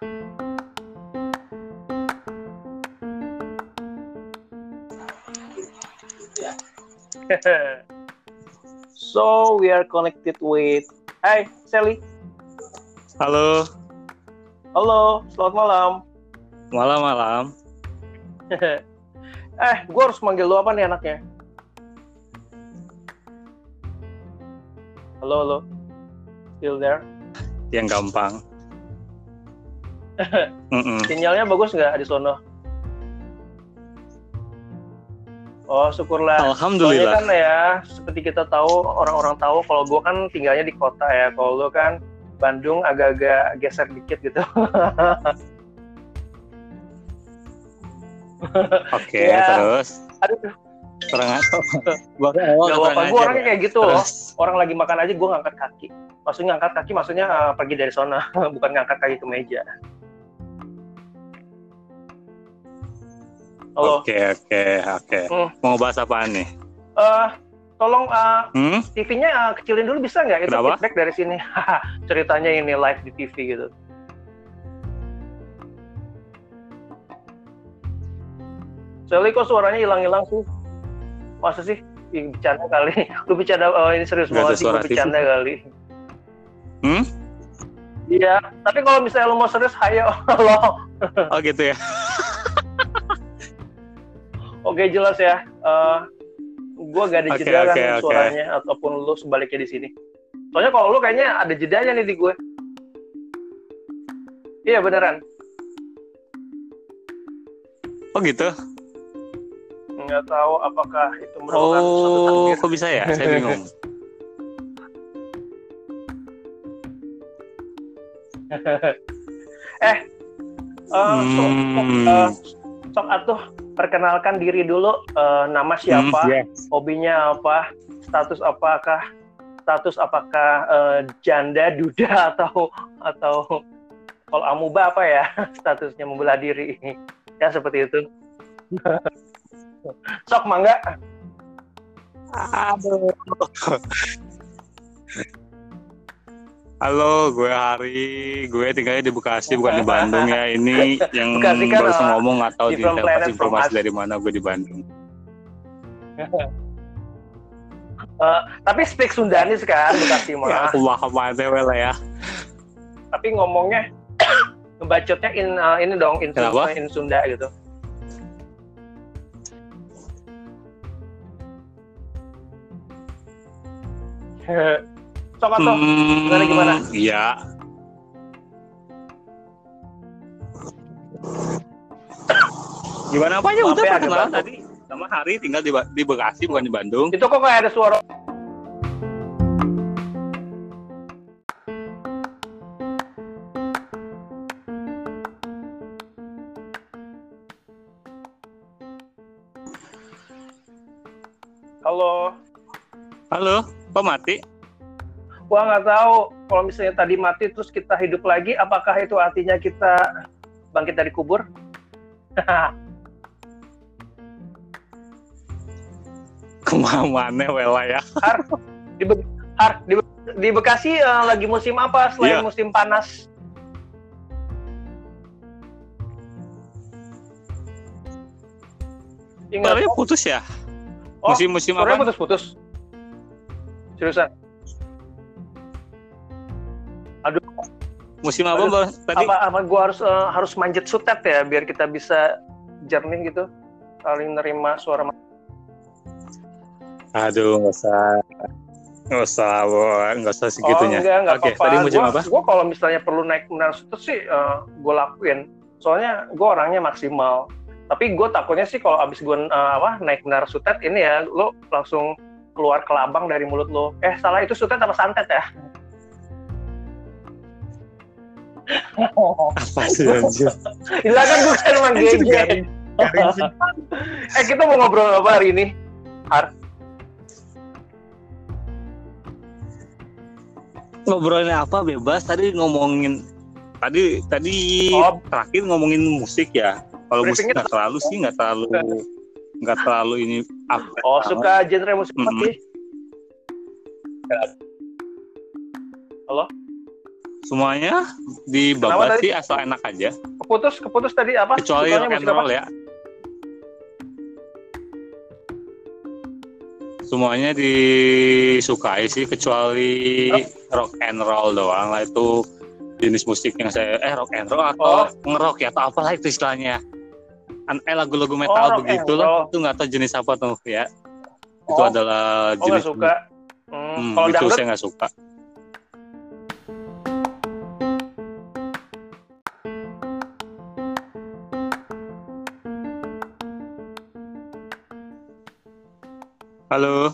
so we are connected with Hai Sally. Halo. Halo, selamat malam. Malam-malam. eh, gue harus manggil lu apa nih anaknya? Halo, halo. Still there? Yang gampang. Mm -mm. Sinyalnya bagus nggak di sono? Oh, syukurlah. Alhamdulillah. Soalnya kan ya, seperti kita tahu, orang-orang tahu kalau gue kan tinggalnya di kota ya. Kalau lu kan Bandung agak-agak geser dikit gitu. Oke, Ya. terus. Aduh, gua gak apa-apa. Gue orangnya kayak gitu loh. Terus, Orang lagi makan aja gue ngangkat kaki. Maksudnya ngangkat kaki maksudnya eh, pergi dari sana, bukan ngangkat kaki ke meja. Halo. Oke, oke, oke. Hmm. Mau bahas apaan nih? Eh, tolong eh, Hmm? TV-nya eh, kecilin dulu bisa nggak? Itu Kenapa? feedback dari sini. Ceritanya ini live di TV gitu. Sally kok suaranya hilang-hilang sih? Masa sih? Ih, bercanda kali. Lu bercanda, oh ini serius banget sih, suara gue TV. bercanda kali. Hmm? Iya, tapi kalau misalnya lu mau serius, hayo lo. Oh gitu ya. Oke jelas ya. Eh gue gak ada Oke, jeda kan oke, oke. suaranya ataupun lu sebaliknya di sini. Soalnya kalau lu kayaknya ada jedanya nih di gue. Iya beneran. Oh gitu. Nggak tahu apakah itu merupakan suatu Oh, takdir. kok bisa ya? Saya bingung. eh, eh, sok, Hmm. eh, sok atuh perkenalkan diri dulu. Eh, nama siapa? Hmm, yes. Hobinya apa? Status apakah? Status apakah eh, janda, duda atau atau kalau amuba apa ya statusnya membelah diri? Ya seperti itu. sok mangga. Aduh. Halo, gue Hari. Gue tinggalnya di Bekasi, bukan di Bandung ya. Ini yang Bekasi kan, baru uh, ngomong atau di different planet from informasi us. dari mana gue di Bandung. Eh, tapi speak Sundanis kan Bekasi Ya, mah. aja well lah ya. Tapi ngomongnya ngebacotnya in eh, ini dong in, Kenapa? in Sunda gitu. Sok atau Hmm, gimana, gimana? Iya. Gimana apa aja udah ya, perkenalan tadi. Sama Hari tinggal di, di Bekasi bukan di Bandung. itu kok kayak ada suara Halo, Halo, kok mati? Gua nggak tahu kalau misalnya tadi mati terus kita hidup lagi, apakah itu artinya kita bangkit dari kubur? Ke mana well lah ya? di, Be- Har, di, Be- di Bekasi eh, lagi musim apa selain Iya. musim panas? Ingat, Suaranya putus ya? Oh, Musim-musim suaranya apa? putus-putus. Seriusan? Musim apa Bang? tadi? apa, apa gua harus eh, harus manjat sutet ya biar kita bisa jernih gitu, saling nerima suara. Aduh, nggak usah. Nggak usah, nggak usah Oh segitunya. enggak, enggak Oke, tadi musim Gua- apa? Gua kalau misalnya perlu naik menara sutet sih, eh, gue lakuin. Soalnya gue orangnya maksimal. Tapi gue takutnya sih kalau abis gue apa naik menara sutet ini ya, lo langsung keluar kelabang dari mulut lo. Eh salah itu sutet apa santet ya? Apa sih anjir? Gila kan gue kan emang sih. Eh kita mau ngobrol apa hari ini? Ngobrolin apa bebas? Tadi ngomongin tadi tadi Oh. terakhir ngomongin musik ya. Kalau musik nggak terlalu sih, nggak terlalu nggak terlalu ini apa? Oh suka genre musik apa sih? Semuanya di Kenapa Bagasi asal enak aja. Keputus, keputus tadi apa? Kecuali rock and apa? roll ya. Semuanya disukai sih kecuali rock and roll doang lah itu jenis musik yang saya eh rock and roll atau ngerock ya atau apalah itu istilahnya. An- Eh lagu-lagu metal rock and begitu loh, itu nggak tahu jenis apa tuh ya. Itu Oh. adalah Oh, jenis suka. Hmm, Hmm, kalau itu dangdut, saya nggak suka. Halo.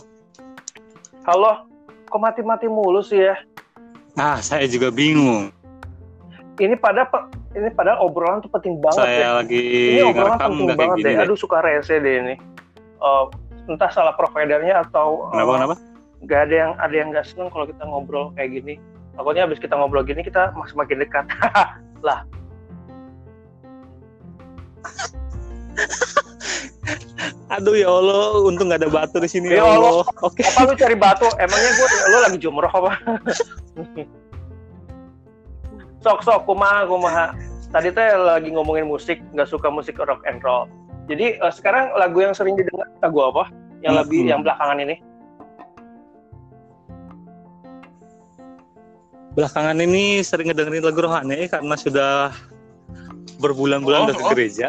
halo, kok mati-mati mulu sih ya? Ah, saya juga bingung. Ini pada ini pada obrolan tuh penting banget saya ya. lagi Ini obrolan penting banget gini deh. deh. Aduh suka rese deh ini. Eh, entah salah providernya atau Kenapa eh, kenapa? nggak ada yang ada yang nggak seneng kalau kita ngobrol kayak gini. Takutnya habis kita ngobrol gini kita semakin dekat. Aduh ya Allah, untung nggak ada batu di sini Ya ya Allah. Allah. Oke. apa lu cari batu? Emangnya gue lo lagi jumroh apa? sok sok kumaha kumaha. Tadi teh lagi ngomongin musik, nggak suka musik rock and roll. Jadi eh, sekarang lagu yang sering didengar lagu apa? Yang Hmm, lebih yang belakangan ini? Belakangan ini sering ngedengerin lagu rohani karena sudah berbulan-bulan Oh, udah ke oh. gereja.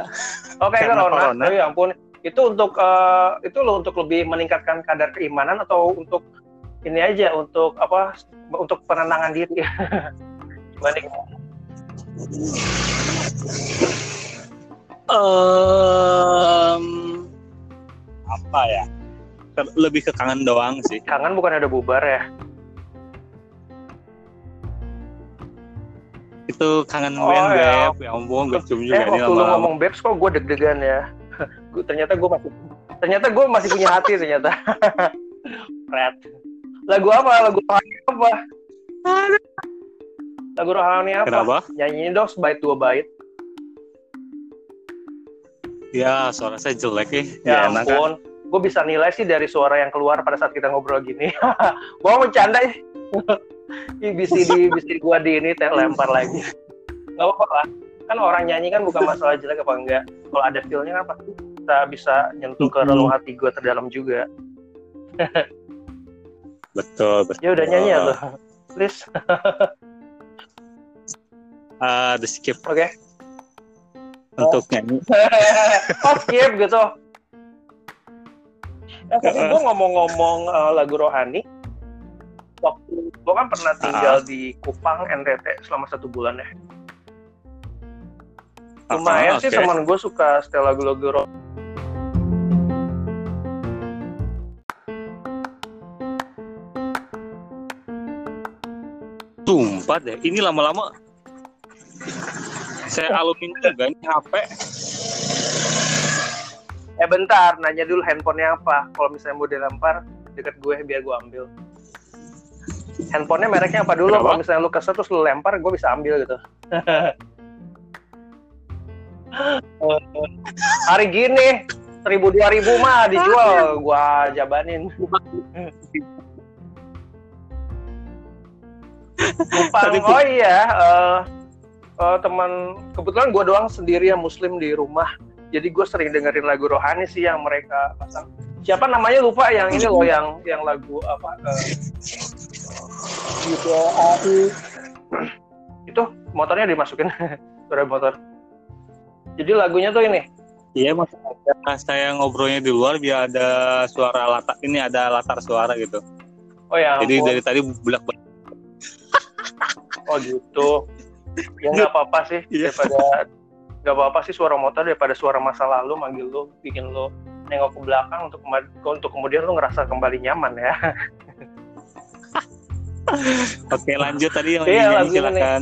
Oke Karena corona. corona. Oh, ya ampun. Itu untuk eh, itu lo untuk lebih meningkatkan kadar keimanan atau untuk ini aja untuk apa? Untuk penenangan diri. Nih? Em, apa ya? Lebih ke kangen doang sih. Kangen bukan ada bubar ya? Itu kangen Oh, band, ya. Beb. Ya ampun, gue cium Eh juga nih waktu lu ngomong Babes kok gue deg-degan ya. Gua- ternyata gue masih ternyata gue masih punya hati ternyata. Red. Lagu apa? Lagu rohani apa? Lagu rohani apa? Kenapa? Nyanyiin dong sebait dua bait. Ya, suara saya jelek ya. Ya Ya, enak kan? ampun. Gue bisa nilai sih dari suara yang keluar pada saat kita ngobrol gini. gue mau bercanda ya. Ih, bisi di bisi gue di ini teh lempar lagi. Gak apa-apa lah. Kan orang nyanyi kan bukan masalah jelek apa enggak. Kalau ada feel-nya kan pasti kita bisa nyentuh ke relung hati gue terdalam juga. Betul, betul. Ya udah nyanyi ya lo. Please. Ah, the skip Oke. untuk nyanyi. oh skip gitu. Eh, tadi gue ngomong-ngomong eh, lagu rohani. Waktu gue kan pernah tinggal di Kupang NTT selama satu bulan ya. Lumayan Ah, sih oke. teman gue suka setel lagu-lagu rock. Sumpah deh, ini lama-lama saya alumni juga ini HP. Eh bentar, nanya dulu handphonenya apa. Kalau misalnya mau dilempar deket gue biar gue ambil. Handphonenya mereknya apa dulu? Kalau misalnya lu kesel terus lu lempar, gue bisa ambil gitu. Hari gini seribu dua ribu mah dijual, gua jabanin. Kupang, Tadi oh iya, eh, eh, teman kebetulan gue doang sendiri yang muslim di rumah. Jadi gue sering dengerin lagu rohani sih yang mereka pasang. Siapa namanya lupa yang ini loh yang yang lagu apa? eh, gitu itu motornya dimasukin suara motor. Jadi lagunya tuh ini. Iya, maksudnya saya ngobrolnya di luar biar ada suara latar ini ada latar suara gitu. Oh ya. Jadi ampun. dari tadi bulak Oh gitu. Ya nggak apa-apa sih Iya. daripada nggak apa-apa sih suara motor daripada suara masa lalu manggil lu bikin lu nengok ke belakang untuk untuk kemudian lu ngerasa kembali nyaman ya. Oke, lanjut tadi yang Iya, ini. silakan.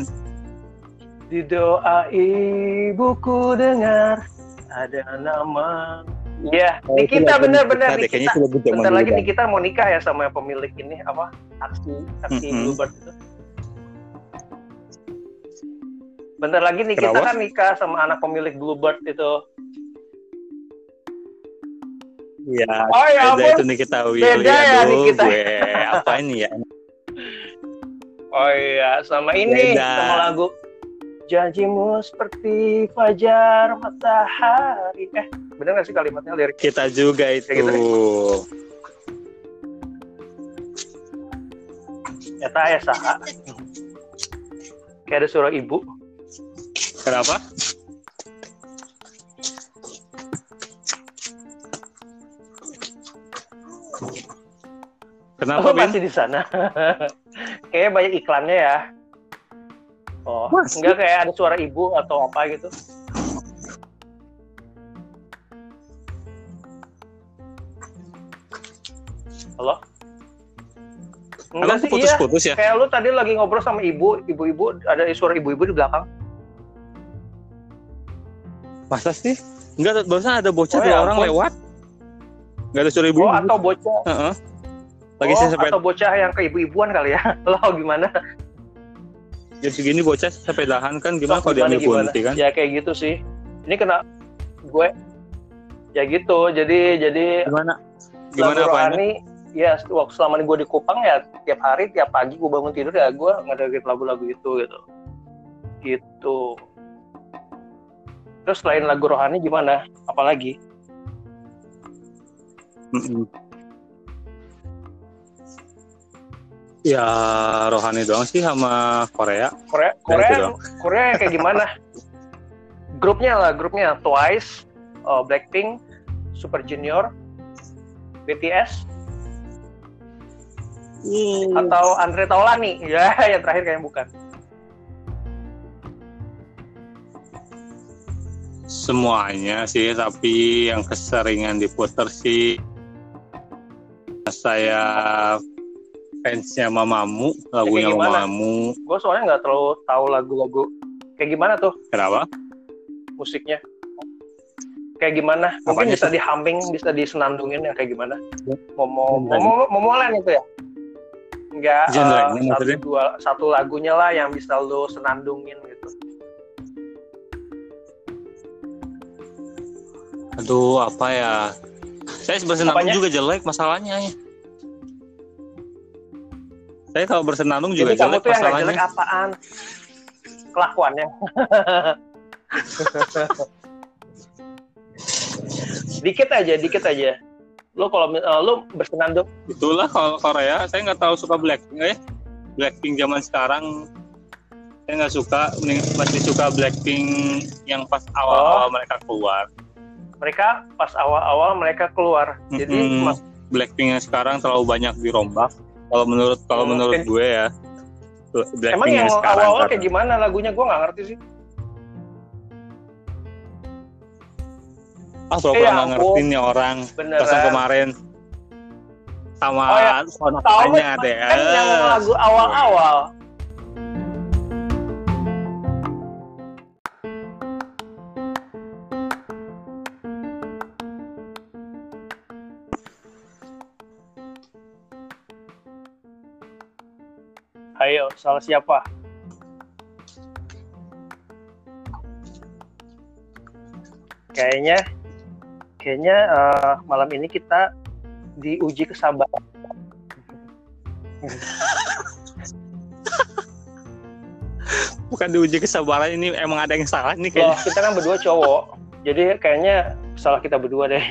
Di doa ibuku dengar ada nama. Iya, Nikita bener-bener Deh, kayaknya Nikita. sudah butuh Bentar lagi. Nikita mau nikah ya sama pemilik ini apa taksi taksi Mhm. Bluebird itu. Bentar lagi Nikita Kenapa? kan nikah sama anak pemilik Bluebird itu. Iya, Oh ya beda ampun. itu nih kita Willy. Beda ya, Aduh, Nikita. gue apa ini ya? Oh iya, sama ini Beda. sama lagu Janjimu seperti fajar matahari. Eh, bener gak sih kalimatnya lirik? Kita juga itu. Kayak gitu Nyata ya saha. Kayak ada suara ibu. Kenapa? Kenapa, Oh, masih di sana. Kayaknya banyak iklannya ya. Oh, Masih? enggak kayak ada suara ibu atau apa gitu. Halo? Emang Enggak sih, iya. putus-putus ya? Kayak lu tadi lagi ngobrol sama ibu, ibu-ibu, ada suara ibu-ibu di belakang. Masa sih? Enggak, barusan ada bocah Oh, dua ya orang ampun. lewat. Enggak ada suara ibu. Oh, atau bocah. Heeh. Lagi oh, saya sepeda. atau bocah yang ke ibu-ibuan kali ya. Lo gimana? Jam segini bocah sepedahan kan gimana kalau diambil gimana, kunti kan? Ya kayak gitu sih. Ini kena gue ya gitu. Jadi jadi Gimana? Gimana rohani ya waktu selama ini gue di Kupang ya tiap hari tiap pagi gue bangun tidur ya gue ngedengerin lagu-lagu itu gitu gitu terus selain lagu rohani gimana apalagi Mm-mm. Ya rohani doang sih sama Korea. Korea Korea. Korea kayak gimana grupnya lah grupnya Twice uh, Blackpink Super Junior BTS atau Andre Taulani ya yang terakhir kayaknya bukan Semuanya sih, tapi yang keseringan diputer sih saya fansnya Mamamu, lagunya gimana? Mamamu. gue soalnya nggak terlalu tahu lagu-lagu kayak gimana tuh Kenapa? musiknya kayak gimana mungkin Apanya bisa di humming bisa disenandungin ya kayak gimana Ya. momo Genre. momo momolan itu ya enggak Genre-nya satu maksudnya? dua satu lagunya lah yang bisa lu senandungin gitu Aduh, apa ya? Saya Apanya? juga jelek masalahnya. Saya kalau bersenandung juga jadi kamu jelek tuh yang jelek apaan kelakuannya dikit aja dikit aja lu kalau uh, lu bersenandung Itulah kalau Korea, saya nggak tahu suka Blackpink eh. Blackpink zaman sekarang saya nggak suka, mending- masih suka Blackpink yang pas Oh. awal-awal mereka keluar. mereka pas awal-awal mereka keluar jadi Mm-mm. mas- Blackpink yang sekarang terlalu banyak dirombak. Kalau menurut kalau Hmm, menurut gue ya, Blackpink emang yang sekarang awal-awal kayak gimana? Lagunya gue nggak ngerti sih. Ah pura-pura Eh, nggak ngerti nih orang. beneran Pas yang kemarin. Sama Oh, ya. ponakannya Tahu, deh. kan yang lagu awal-awal Ayo, salah siapa? Kayaknya, kayaknya eh, malam ini kita diuji kesabaran. Bukan diuji kesabaran ini emang ada yang salah nih Loh, kayaknya. kita kan berdua cowok, jadi kayaknya salah kita berdua deh.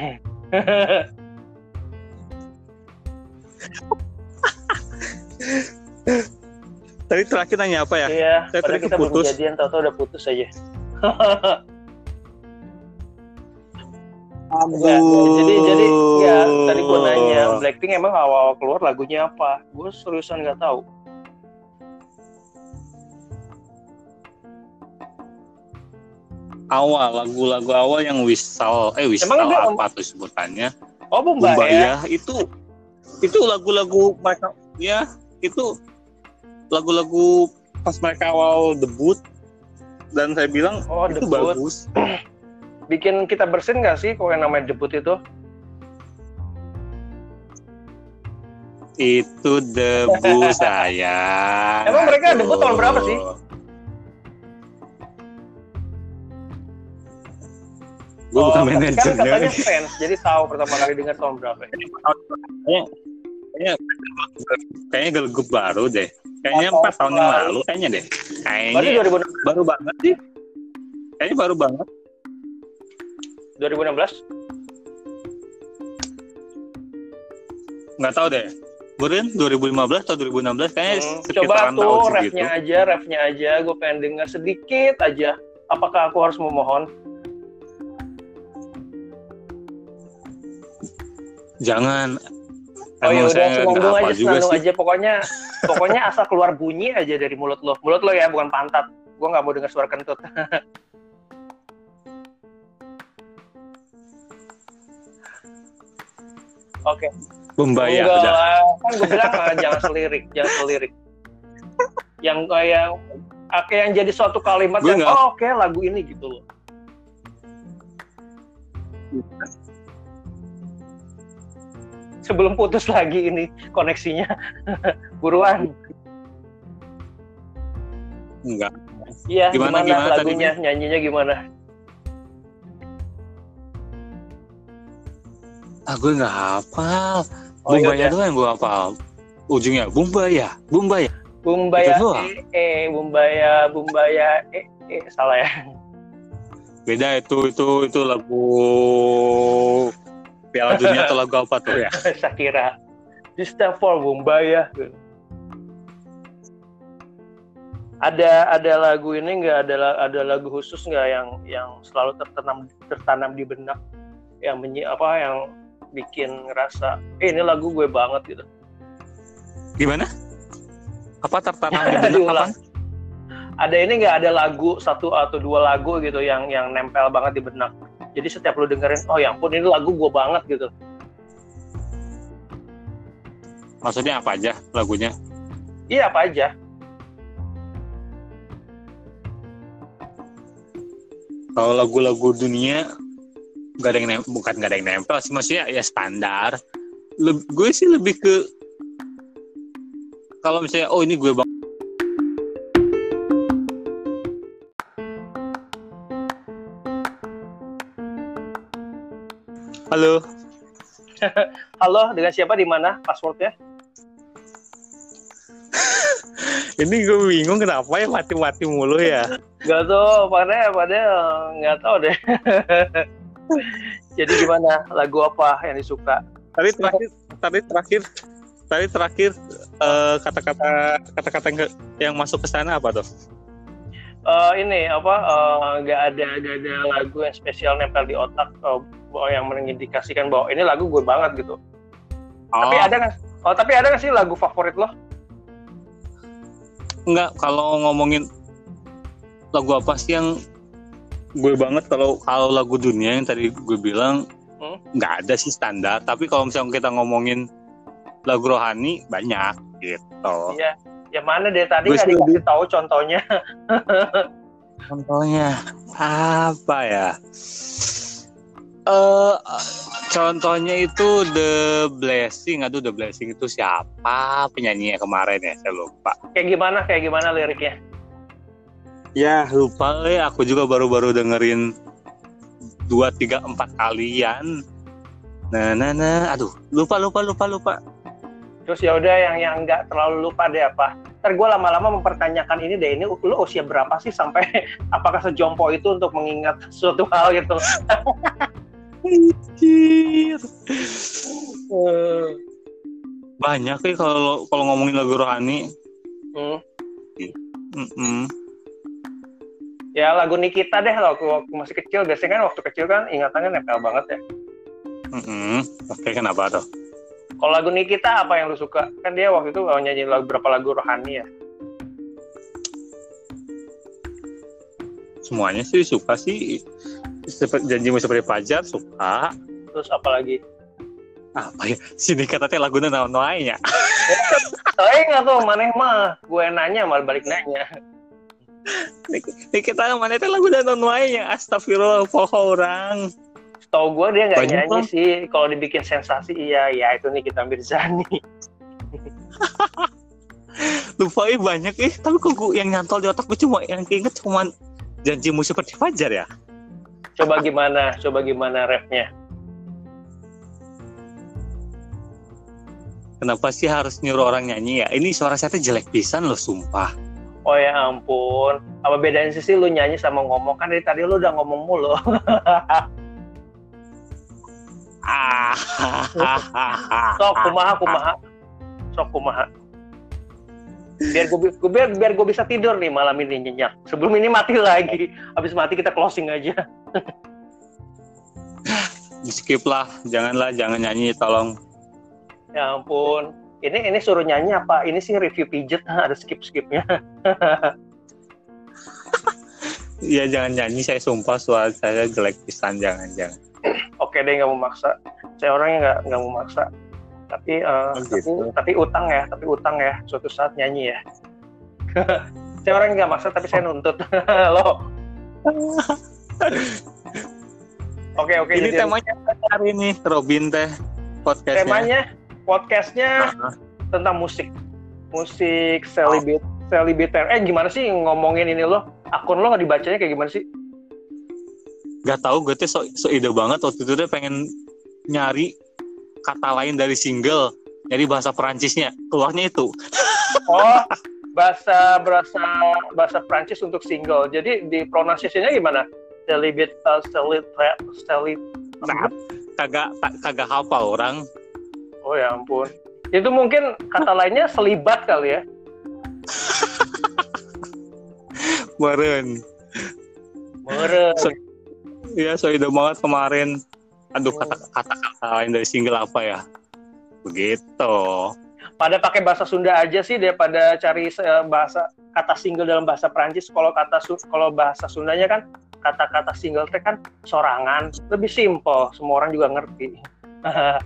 Tadi terakhir nanya apa ya? Iya, tadi kita belum keputus. jadian, tau-tau udah putus aja. Enggak, jadi jadi ya tadi gue nanya Blackpink emang awal keluar lagunya apa? Gue seriusan nggak tahu. awal lagu-lagu awal yang wisal eh wisal Emang dia- apa tuh sebutannya Oh Bumba, Bumba ya? ya itu itu lagu-lagu mereka ya itu lagu-lagu pas mereka awal debut dan saya bilang Oh itu debut. bagus Bikin kita bersin nggak sih kalau yang namanya debut itu? itu debut saya Emang mereka debut tahun berapa sih? gue Oh, bukan kan manajernya katanya fans, jadi tahu pertama kali dengar tahun berapa. kayaknya kayaknya gelgup baru deh kayaknya Empat tahun yang lalu. kayaknya deh kayaknya 2016 baru banget sih kayaknya baru banget 2016 nggak tahu deh Burin 2015 atau 2016 kayaknya Hmm, coba sekitaran tahun tuh segitu refnya aja, refnya aja. Gue pengen dengar sedikit aja. Apakah aku harus memohon? jangan Oh ya Emang udah, senandung hafal aja, senandung sih aja. Pokoknya, pokoknya asal keluar bunyi aja dari mulut lo. Mulut lo ya, bukan pantat. Gue nggak mau dengar suara kentut. Oke. Bembaya Enggak udah lah. Kan gue bilang ah, jangan selirik, jangan selirik. Yang kayak ah, kayak yang jadi suatu kalimat Gue yang oh oke lagu ini gitu loh. Sebelum putus lagi ini koneksinya. Buruan. enggak Iya, Gimana, gimana, gimana lagunya, nyanyinya gimana? ah gue nggak hafal Oh, Bumbaya yaudah. doang yang gue hafal ujungnya Bumbaya Bumbaya Bumbaya, Itu eh, eh, Bumbaya, Bumbaya, eh, eh, salah ya. beda itu itu itu lagu Piala Dunia atau lagu apa tuh ya Shakira. Time for Bumbaya. Ada ada lagu ini nggak ada ada lagu khusus nggak yang yang selalu tertanam tertanam di benak yang menyi apa yang bikin ngerasa eh ini lagu gue banget gitu. gimana apa tertanam di benak apa Ada ini nggak ada lagu satu atau dua lagu gitu yang yang nempel banget di benak. Jadi setiap lu dengerin, oh ya ampun ini lagu gue banget gitu. maksudnya apa aja lagunya Iya apa aja. kalau lagu-lagu dunia nggak ada yang nem- bukan nggak ada yang nempel sih maksudnya ya standar Leb- gue sih lebih ke kalau misalnya oh ini gue bang halo Halo, dengan siapa di mana passwordnya? ini gue bingung kenapa ya mati-mati mulu ya Gak tau, padahal padahal nggak tahu deh. Jadi gimana lagu apa yang disuka? tadi terakhir tadi terakhir tadi terakhir eh, kata-kata kata-kata yang, yang masuk ke sana apa tuh Eh, ini apa? eh, Nggak ada nggak ada lagu yang spesial nempel di otak bahwa yang mengindikasikan bahwa ini lagu gue banget gitu. Tapi Oh, ada nggak? Oh tapi ada nggak sih lagu favorit lo? enggak kalau ngomongin lagu apa sih yang gue banget kalau kalau lagu dunia yang tadi gue bilang Hmm? nggak ada sih standar tapi kalau misalnya kita ngomongin lagu rohani banyak gitu Iya. Yang mana deh tadi nggak sih dikasih tahu contohnya? contohnya apa ya eh contohnya itu The Blessing aduh The Blessing itu siapa penyanyinya kemarin ya saya lupa Kayak gimana? Kayak gimana liriknya? Ya lupa ya, aku juga baru-baru dengerin dua tiga empat kalian. Nah, nah, nah, aduh, lupa, lupa, lupa, lupa. Terus ya udah yang yang nggak terlalu lupa deh apa? Ntar gue lama-lama mempertanyakan ini deh ini lu usia berapa sih sampai apakah sejompo itu untuk mengingat suatu hal gitu? Anjir. Hmm. Banyak sih kalau kalau ngomongin lagu rohani. Hmm. Mm-mm. Ya lagu Nikita deh waktu, waktu masih kecil biasanya kan waktu kecil kan ingatannya nempel banget ya. Mm-mm. Oke, kenapa tuh? Kalau lagu Nikita apa yang lu suka? Kan dia waktu itu nyanyi lagu berapa lagu rohani ya? Semuanya sih suka sih. Seperti janjimu seperti fajar suka. Terus apa lagi? Apa ya? Sini katanya lagunya naon-naonnya. Saya nggak tuh maneh mah. Gue nanya malah balik nanya. Ini kita mana itu lagu dan naonnya. Astagfirullah, poho orang. Tahu gue dia nggak nyanyi Bang. sih. Kalau dibikin sensasi iya ya itu nih kita Mirzani. lupa banyak eh tapi kok gua- yang nyantol di otak gue cuma yang keinget cuma janjimu seperti fajar ya Coba gimana? Coba gimana refnya? kenapa sih harus nyuruh orang nyanyi ya? Ini suara saya tuh jelek pisan loh, sumpah. Oh ya ampun, apa bedanya sih lu nyanyi sama ngomong kan dari tadi lu udah ngomong mulu. Ah, Sok kumaha kumaha. Sok kumaha. Biar gue biar biar gue bisa tidur nih malam ini nyenyak. Sebelum ini mati lagi. Habis mati kita closing aja. Di skip lah, janganlah, jangan nyanyi, tolong. Ya ampun. Ini ini suruh nyanyi apa? Ini sih review pijet ada skip skipnya. Iya jangan nyanyi, saya sumpah suara saya jelek pisan, jangan jangan. Oke deh nggak mau maksa. Saya orangnya nggak nggak mau maksa. Tapi, uh, Oh, tapi gitu. tapi utang ya, tapi utang ya. Suatu saat nyanyi ya. saya orangnya nggak maksa tapi saya nuntut. Lo. Oke oke. ini jadi temanya hari ini, Robin teh podcastnya. temanya podcastnya tentang musik, musik selibit selibiter. Eh gimana sih ngomongin ini lo? Akun lo nggak dibacanya kayak gimana sih? Gak tahu gue tuh so, so ide banget waktu itu dia pengen nyari kata lain dari single, nyari bahasa Perancisnya, keluarnya itu. Oh, bahasa bahasa bahasa Prancis untuk single. Jadi di pronunciation-nya gimana? Celibate, uh, celib, celib, Nah, kagak kagak hafal orang. Oh ya ampun. Itu mungkin kata lainnya selibat kali ya. Meren. Meren. So- Iya, so ide banget kemarin. Aduh, kata kata kata lain dari single apa ya? Begitu. Pada pakai bahasa Sunda aja sih daripada cari eh, bahasa kata single dalam bahasa Prancis. Kalau kata kalau bahasa Sundanya kan kata-kata single teh kan sorangan, lebih simple, semua orang juga ngerti.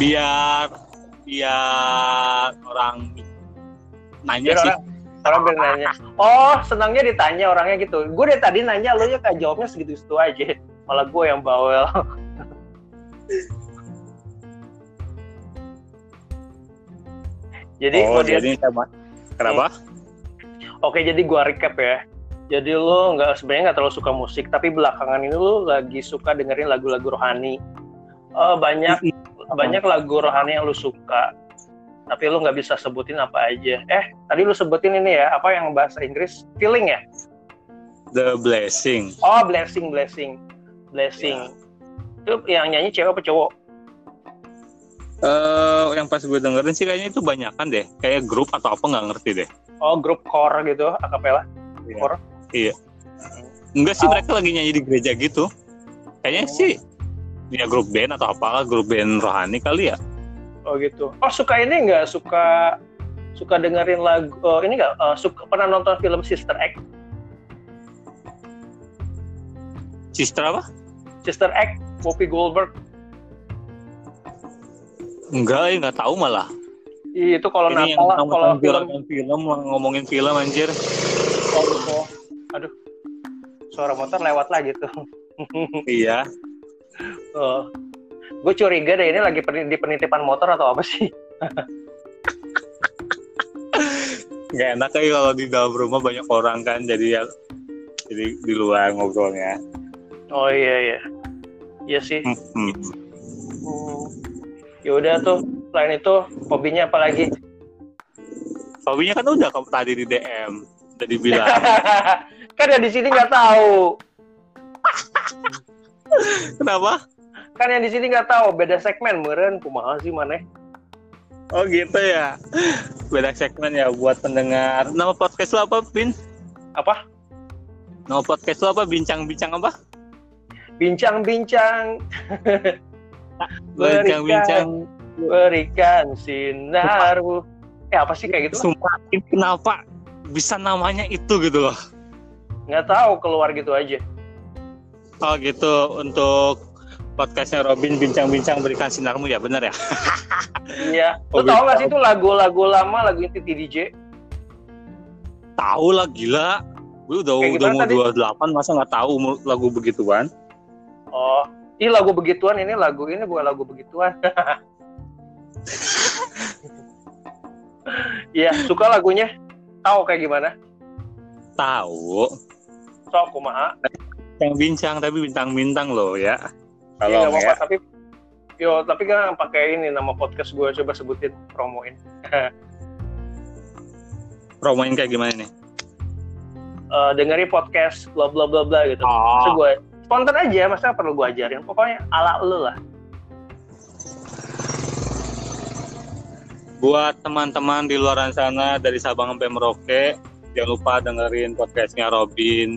Biar biar orang nanya Biar sih. orang orang biar nanya. Oh, senangnya ditanya orangnya gitu. Gue dari tadi nanya lo ya kayak jawabnya segitu-segitu aja. Malah gue yang bawel. Jadi oh, jadi sama. Kenapa? Oke, jadi gua recap ya. Jadi lo nggak sebenarnya nggak terlalu suka musik, tapi belakangan ini lo lagi suka dengerin lagu-lagu rohani. Eh, banyak banyak lagu rohani yang lo suka, tapi lo nggak bisa sebutin apa aja. Eh, tadi lo sebutin ini ya, apa yang bahasa Inggris? Feeling ya? The Blessing. Oh, blessing, blessing, blessing. Itu yang nyanyi cewek apa cowok? Eh, yang pas gue dengerin sih kayaknya itu banyakan deh, kayak grup atau apa nggak ngerti deh. Oh, grup core gitu, akapela. Iya. Core. Enggak sih Oh. mereka lagi nyanyi di gereja gitu. Kayaknya Oh. sih ya grup band atau apalah grup band rohani kali ya. Oh gitu. Oh suka ini nggak suka suka dengerin lagu oh, ini nggak eh, suka pernah nonton film Sister Act? Sister apa? Sister Act, Whoopi Goldberg. Enggak, ya nggak tahu malah. Ih, Itu kalau Ini yang Natal ngomongin kalau film film, ngomongin film anjir. oh, gitu. aduh suara motor lewat lagi tuh. iya. Oh. Gue curiga deh ini lagi di penitipan motor atau apa sih? Nggak enak kayak kalau di dalam rumah banyak orang kan, jadi ya jadi di luar ngobrolnya. Oh iya iya. Iya sih. Hmm, hmm. Hmm. Ya udah tuh. Selain itu hobinya apa lagi? Hobinya kan udah kamu tadi di DM, udah dibilang. kan yang di sini nggak tahu. Kenapa? Kan yang di sini nggak tahu. Beda segmen meren. Kumaha sih maneh? Oh gitu ya. Beda segmen ya buat pendengar. Nama podcast lo apa, Pin? Apa? Nama podcast lo apa? Bincang-bincang apa? Bincang-bincang Bincang-bincang. berikan sinarmu. Eh apa sih kayak gitu? Sumpah, ini kenapa bisa namanya itu gitu loh? Nggak tahu keluar gitu aja. Oh gitu untuk podcastnya Robin bincang-bincang berikan sinarmu ya benar ya? Iya. Oh, Lo tau nggak gitu. sih itu lagu-lagu lama, lagu itu DJ? Tahu lah gila. Gue udah Kayak udah mau tadi? 28 masa nggak tahu mu- lagu begituan? Oh, ini lagu begituan, ini lagu ini bukan lagu begituan. Iya, suka lagunya. Tahu kayak gimana? Tahu. Sok kumaha. Yang bincang tapi bintang-bintang loh ya. Iya Kalau apa-apa, ya. tapi Yo, tapi kan pakai ini nama podcast gue coba sebutin promoin. Promoin kayak gimana nih? Eh dengerin podcast bla bla bla bla gitu. Oh, gue spontan aja, masa perlu gue ajarin. Pokoknya ala lu lah. buat teman-teman di luar sana dari Sabang sampai Merauke, jangan lupa dengerin podcastnya Robin.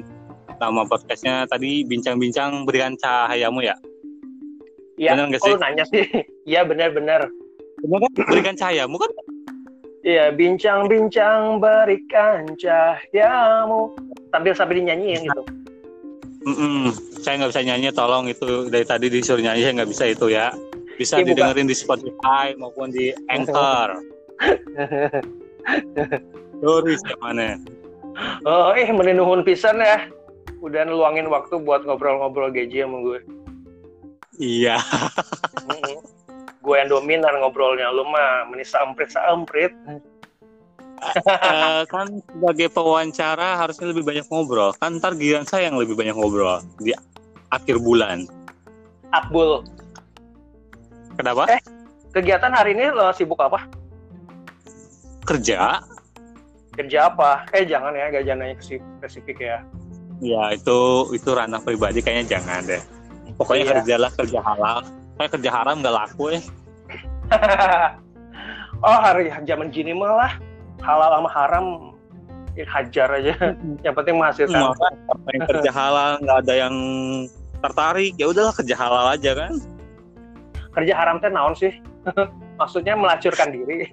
Nama podcastnya tadi bincang-bincang berikan cahayamu ya. Iya, Bener sih? lu nanya sih? Iya benar-benar. Bener kan? Berikan cahayamu kan? Iya, bincang-bincang berikan cahayamu sambil sambil dinyanyiin gitu. Mm-mm. Saya nggak bisa nyanyi, tolong itu dari tadi disuruh nyanyi saya nggak bisa itu ya. Bisa bukan. didengerin di Spotify maupun di Anchor. Sorry siapa nih? Oh, eh meninuhun pisan ya. Udah ngeluangin waktu buat ngobrol-ngobrol GJ sama gue. Iya. Gue yang dominan ngobrolnya lu mah meni samprit samprit Eh, kan sebagai pewawancara harusnya lebih banyak ngobrol. Kan ntar giliran saya yang lebih banyak ngobrol di akhir bulan. Abdul Kenapa? Eh. kegiatan hari ini lo sibuk apa Kerja. kerja apa eh jangan ya gak jangan nanya spesifik ya Ya itu itu ranah pribadi kayaknya jangan deh. Pokoknya Iya. kerjalah kerja halal. Kayak kerja haram nggak laku ya. oh hari zaman gini malah halal sama haram ya, hajar aja. Yang penting menghasilkan Apa yang kerja halal nggak ada yang tertarik ya udahlah kerja halal aja kan. kerja haram teh naon sih? Maksudnya melacurkan diri.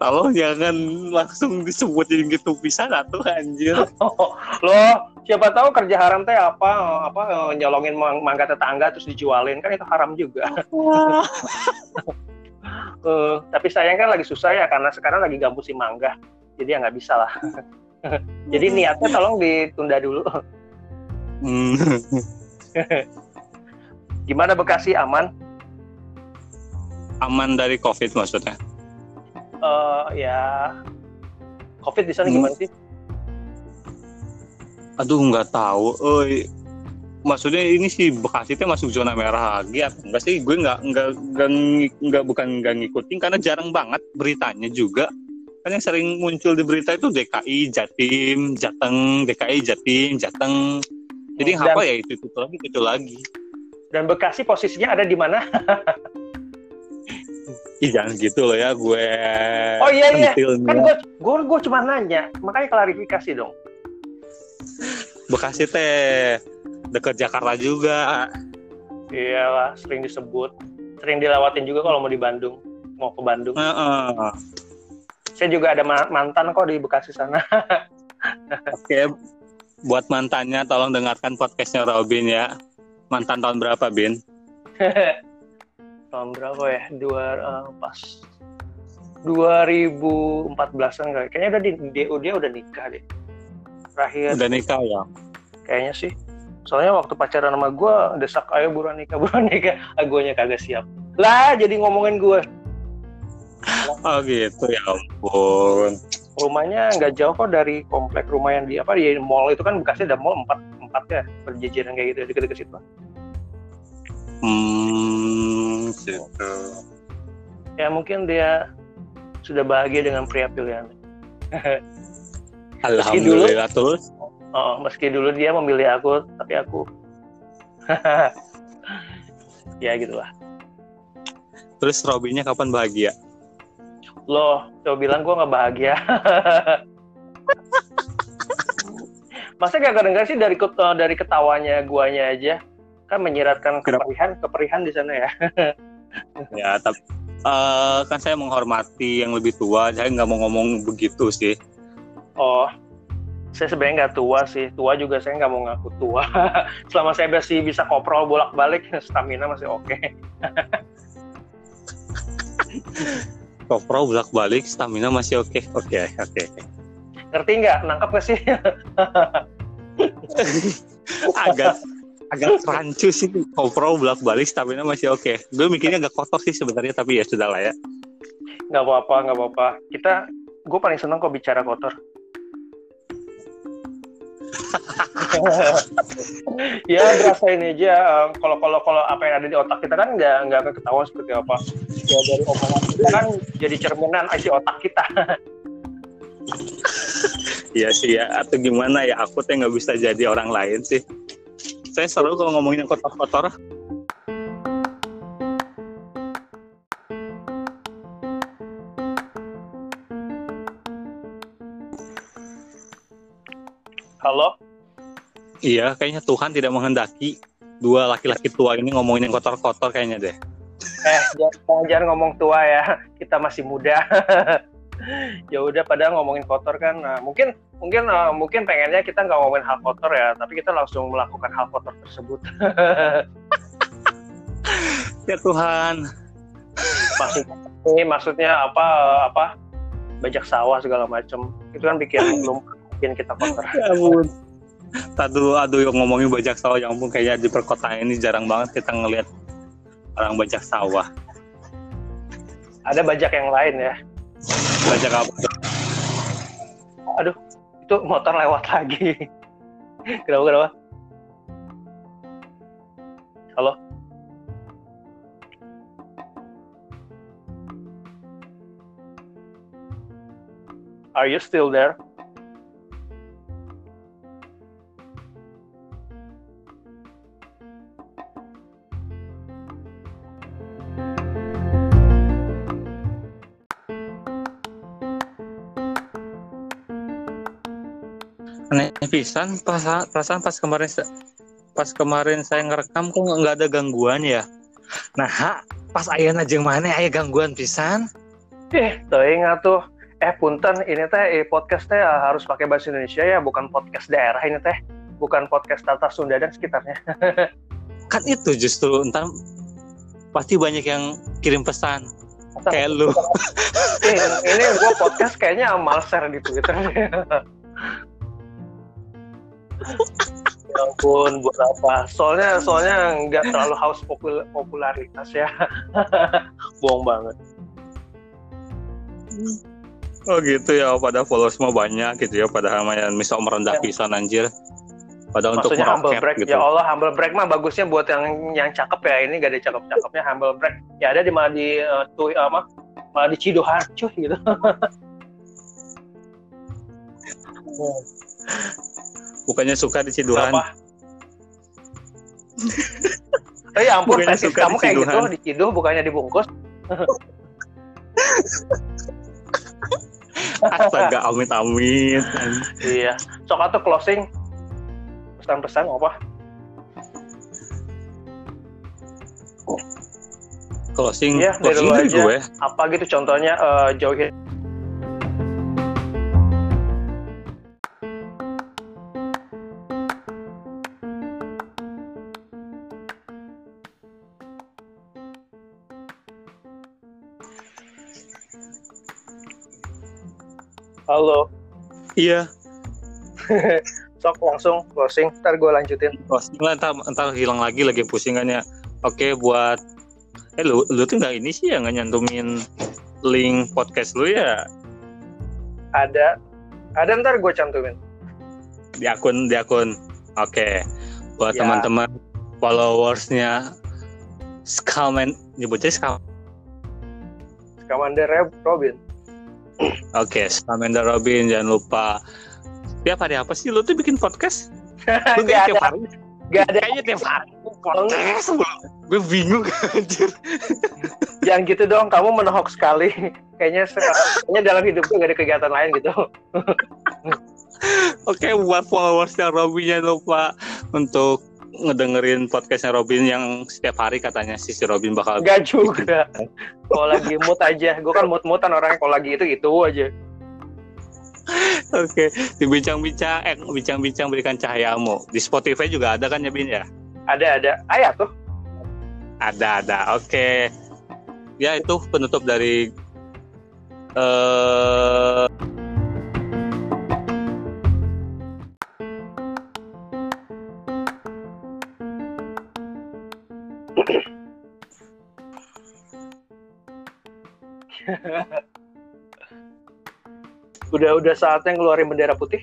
Tolong jangan langsung disebutin gitu bisa tuh anjir. loh siapa tahu kerja haram teh apa apa nyolongin mang- mangga tetangga terus dijualin kan itu haram juga Eh, tapi sayang kan lagi susah ya karena sekarang lagi gabut si mangga jadi ya nggak bisa lah jadi niatnya tolong ditunda dulu Hmm. gimana Bekasi aman Aman dari covid maksudnya. Eh ya covid di sana Hmm. gimana sih Aduh nggak tahu. Oi. Maksudnya ini sih Bekasi itu masuk zona merah lagi atau enggak sih? Gue nggak nggak nggak bukan nggak ngikutin karena jarang banget beritanya juga. Kan yang sering muncul di berita itu DKI, Jatim, Jateng, DKI, Jatim, Jateng. Jadi Dan- apa ya itu itu lagi itu lagi. dan Bekasi posisinya ada di mana Ih jangan gitu loh ya gue. Oh, iya, iya. kan gue gue gue cuma nanya makanya klarifikasi dong Bekasi teh deket Jakarta juga. iya lah sering disebut sering dilewatin juga kalau mau di Bandung mau ke Bandung Heeh. saya juga ada ma- mantan kok di Bekasi sana Oke, buat mantannya tolong dengarkan podcastnya Robin ya. Mantan tahun berapa, Bin? tahun berapa ya dua eh, pas 2014an kali kayaknya udah di dia, dia udah nikah deh terakhir Udah nikah ya? kayaknya sih soalnya waktu pacaran sama gue desak ayo buruan nikah buruan nikah ah, guanya kagak siap lah jadi ngomongin gue Oh gitu ya ampun. rumahnya nggak jauh kok dari komplek rumah yang di apa di mall itu kan bekasnya ada mall empat empat ya berjejeran kayak gitu deket-deket situ Hmm, gitu. ya mungkin dia sudah bahagia dengan pria pilihan Alhamdulillah terus. Oh meski dulu dia memilih aku tapi aku ya gitulah Terus Robinnya kapan bahagia? loh coba bilang gue nggak bahagia masa gak kedengar sih dari ket- dari ketawanya guanya aja kan menyiratkan keperihan keperihan di sana ya Ya, tapi eh, kan saya menghormati yang lebih tua. Saya nggak mau ngomong begitu sih. oh saya sebenarnya nggak tua sih tua juga saya nggak mau ngaku tua selama saya masih bisa koprol bolak balik stamina masih oke Kopro bolak balik, stamina masih oke. Oke, oke. ngerti nggak nangkap nggak sih Agak agak rancu sih Kopro bolak balik, stamina masih oke. Gue mikirnya agak kotor sih sebenarnya, tapi ya sudah lah ya. nggak apa-apa nggak apa-apa kita gue paling seneng kok bicara kotor ya berasa ini aja kalau kalau kalau apa yang ada di otak kita kan nggak nggak akan ketahuan seperti apa ya dari omongan kita kan jadi cerminan isi otak kita Iya sih ya, atau gimana ya, aku tuh nggak bisa jadi orang lain sih. Saya seru kalau ngomongin kotor-kotor. Iya, kayaknya Tuhan tidak menghendaki dua laki-laki tua ini ngomongin yang kotor-kotor kayaknya deh. eh jangan, jangan ngomong tua ya. Kita masih muda. Ya udah padahal ngomongin kotor kan nah, mungkin mungkin uh, mungkin pengennya kita nggak ngomongin hal kotor ya tapi kita langsung melakukan hal kotor tersebut. Ya Tuhan. maksud ini maksudnya apa apa? Bajak sawah segala macem. Itu kan bikin belum bikin kita kotor. Ya ampun. Aduh, yang ngomongin bajak sawah yang ampun kayaknya di perkotaan ini jarang banget kita ngelihat orang bajak sawah. ada bajak yang lain ya Bajak apa? aduh itu motor lewat lagi kenapa kenapa halo Are you still there? Pisan perasaan, perasaan pas kemarin pas kemarin saya ngerekam kok nggak ada gangguan ya. Nah, ha, pas ayana jeung mana aya gangguan pisan? Eh, teuing atuh. Eh, punten, ini teh eh, podcast teh eh, harus pakai bahasa Indonesia ya, bukan podcast daerah ini teh. Bukan podcast Tata Sunda dan sekitarnya. Kan itu justru entar pasti banyak yang kirim pesan kayak lu. Eh, ini gua podcast kayaknya amal share di Twitter. ya ampun, buat apa? Soalnya soalnya nggak terlalu haus popul- popularitas ya. Bohong banget. Oh gitu ya, pada followers mah banyak gitu ya, padahal mah yang misal merendah Ya. pisan anjir. Padahal untuk Maksudnya humble break. gitu. Ya Allah, humble break mah bagusnya buat yang yang cakep ya. Ini gak ada cakep-cakepnya humble break. Ya ada di malah di eh, tuh apa? Malah di Cidohan cuy gitu. Bukannya suka di Ciduhan. Apa? Oh ya ampun, Bukannya suka kamu di kayak gitu, Ciduhan. diciduh bukannya dibungkus. Astaga, amit amit. Iya. Sok atau closing pesan-pesan apa? Closing, Iya, dari closing lu dari aja. gue. Apa gitu contohnya eh, jauhin Halo, Iya, sok langsung closing, ntar gue lanjutin. closing lah, entar, entar hilang lagi lagi pusingannya. Oke, buat eh lu lu tuh nggak ini sih ya nggak nyantumin link podcast lu ya Ada, ada ntar gue cantumin. di akun di akun. Oke, buat Ya. teman-teman followersnya Skalman nyebutnya Skal Commander Robin. Oke, Scamander Robin jangan lupa. Tiap hari apa sih lu tuh bikin podcast? Lu Gak kayak tiap ada, hari. gak ada. Kayaknya tiap hari podcast. Gue bingung anjir. Jangan gitu dong, kamu menohok sekali. Kayaknya kayaknya dalam hidup gue gak ada kegiatan lain gitu. Oke, buat followersnya Robin jangan lupa untuk ngedengerin podcastnya Robin yang setiap hari katanya si si Robin bakal Gak juga. Kalau lagi mood aja, gue kan mood-moodan orangnya kalau lagi itu itu aja. Oke, di bincang-bincang eh bincang-bincang berikan cahayamu. Di Spotify juga ada kan ya Bin ya? Ada ada. Ayah tuh. Ada ada. Oke. Ya itu penutup dari eh Udah udah saatnya ngeluarin bendera putih.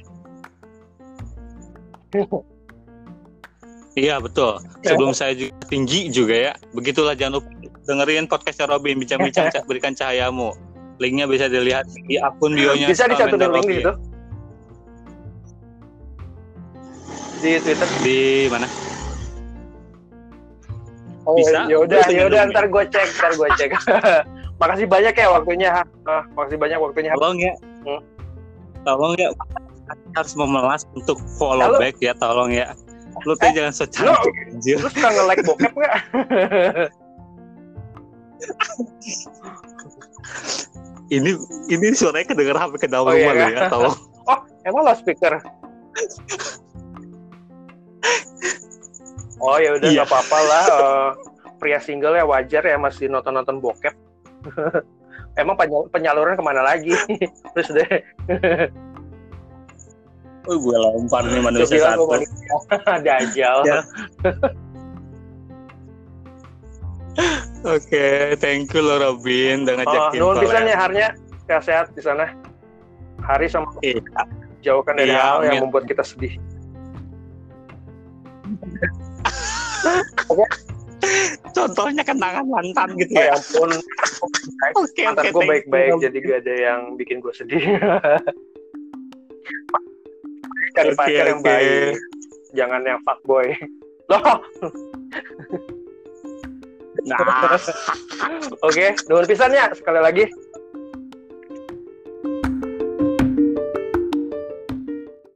Iya betul. Sebelum saya juga tinggi juga ya. Begitulah jangan lupa dengerin podcastnya Robin bincang-bincang berikan cahayamu. Linknya bisa dilihat di akun bionya. Bisa Salmander link gitu. Di Twitter. Di mana? Oh, Bisa. ya udah, ya udah ntar gue cek, ntar gue cek. makasih banyak ya waktunya. Ah, makasih banyak waktunya. Tolong ya. Hmm. Tolong ya. Harus memelas untuk follow Halo. back ya, tolong ya. Lu tuh jangan so lu- anjir. Lu suka nge-like bokep nggak? Ini ini suaranya kedengeran sampai ke dalam Oh, iya, rumah kan? ya, tolong. oh, emang lo speaker? Oh ya udah Iya. nggak apa-apa lah. eh, pria single ya wajar ya masih nonton-nonton bokep. emang penya- penyaluran ke mana lagi? Terus deh. Oh, gue lempar nih manusia satu. Dajjal. Ya. Oke, thank you lo Robin udah Oh, ngajakin nuhun collab. pisan ya harnya sehat-sehat di sana. Hari sama Iya. jauhkan dari Iya, hal yang membuat kita sedih. Contohnya kenangan mantan gitu ya. ya ampun, Oke, oke. gue baik-baik, jadi gak ada yang bikin gue sedih. Cari Oke, pacar yang oke. baik, jangan yang fuckboy. Loh, Nah, oke, nuhun pisan ya sekali lagi.